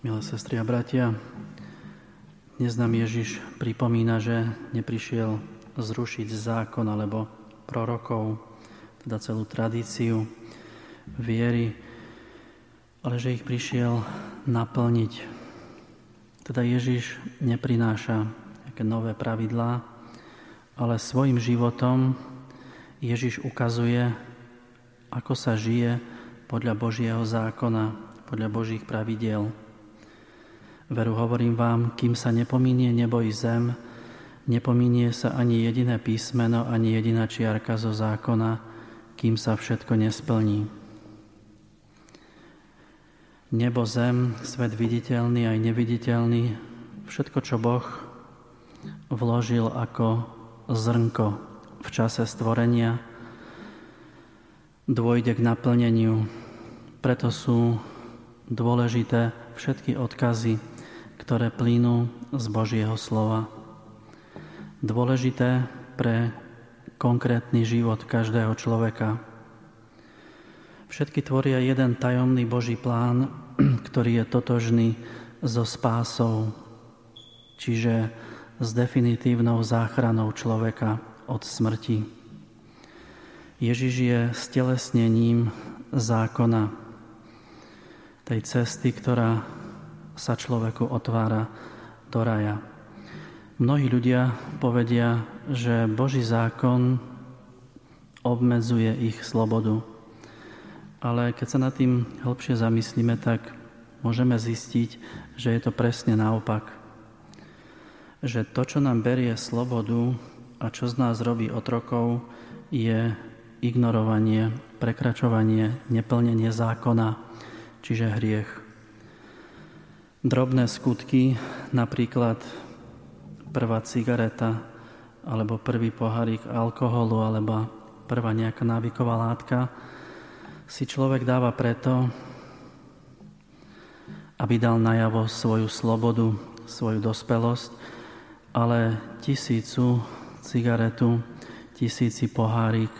Milé sestry a bratia, dnes nám Ježiš pripomína, že neprišiel zrušiť zákon alebo prorokov, teda celú tradíciu viery, ale že ich prišiel naplniť. Teda Ježiš neprináša nejaké nové pravidlá, ale svojim životom Ježiš ukazuje, ako sa žije podľa Božieho zákona, podľa Božích pravidiel. Veru hovorím vám, kým sa nepomínie nebo i zem, nepomínie sa ani jediné písmeno, ani jediná čiarka zo zákona, kým sa všetko nesplní. Nebo, zem, svet viditeľný aj neviditeľný, všetko, čo Boh vložil ako zrnko v čase stvorenia, dôjde k naplneniu. Preto sú dôležité všetky odkazy ktoré plynú z Božieho slova. Dôležité pre konkrétny život každého človeka. Všetky tvoria jeden tajomný Boží plán, ktorý je totožný so spásou, čiže s definitívnou záchranou človeka od smrti. Ježiš je stelesnením zákona, tej cesty, ktorá sa človeku otvára do raja. Mnohí ľudia povedia, že Boží zákon obmedzuje ich slobodu. Ale keď sa nad tým hlbšie zamyslíme, tak môžeme zistiť, že je to presne naopak. Že to, čo nám berie slobodu a čo z nás robí otrokov, je ignorovanie, prekračovanie, neplnenie zákona, čiže hriech drobné skutky, napríklad prvá cigareta, alebo prvý pohárik alkoholu, alebo prvá nejaká návyková látka, si človek dáva preto, aby dal najavo svoju slobodu, svoju dospelosť, ale tisícu cigaretu, tisíci pohárik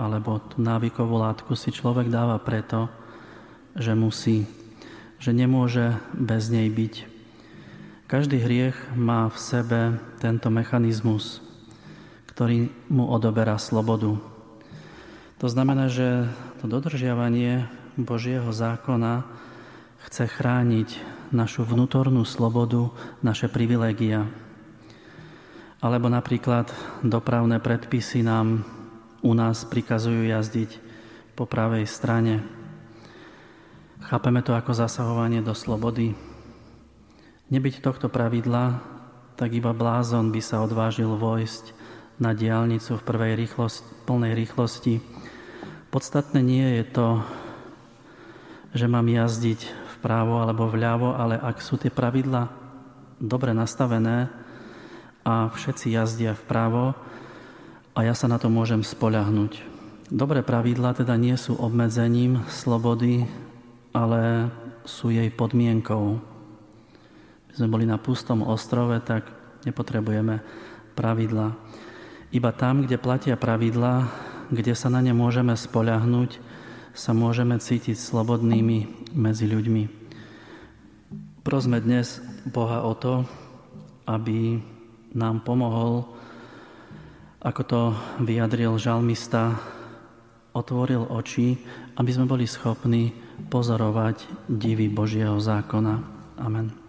alebo tú návykovú látku si človek dáva preto, že musí že nemôže bez nej byť. Každý hriech má v sebe tento mechanizmus, ktorý mu odoberá slobodu. To znamená, že to dodržiavanie Božieho zákona chce chrániť našu vnútornú slobodu, naše privilégia. Alebo napríklad dopravné predpisy nám u nás prikazujú jazdiť po pravej strane Chápeme to ako zasahovanie do slobody. Nebyť tohto pravidla, tak iba blázon by sa odvážil vojsť na diálnicu v prvej rýchlosti, plnej rýchlosti. Podstatné nie je to, že mám jazdiť vpravo alebo vľavo, ale ak sú tie pravidla dobre nastavené a všetci jazdia vpravo a ja sa na to môžem spoľahnúť. Dobré pravidla teda nie sú obmedzením slobody ale sú jej podmienkou. My sme boli na pustom ostrove, tak nepotrebujeme pravidla. Iba tam, kde platia pravidla, kde sa na ne môžeme spoľahnúť, sa môžeme cítiť slobodnými medzi ľuďmi. Prosme dnes Boha o to, aby nám pomohol, ako to vyjadril žalmista, otvoril oči, aby sme boli schopní pozorovať divy Božieho zákona. Amen.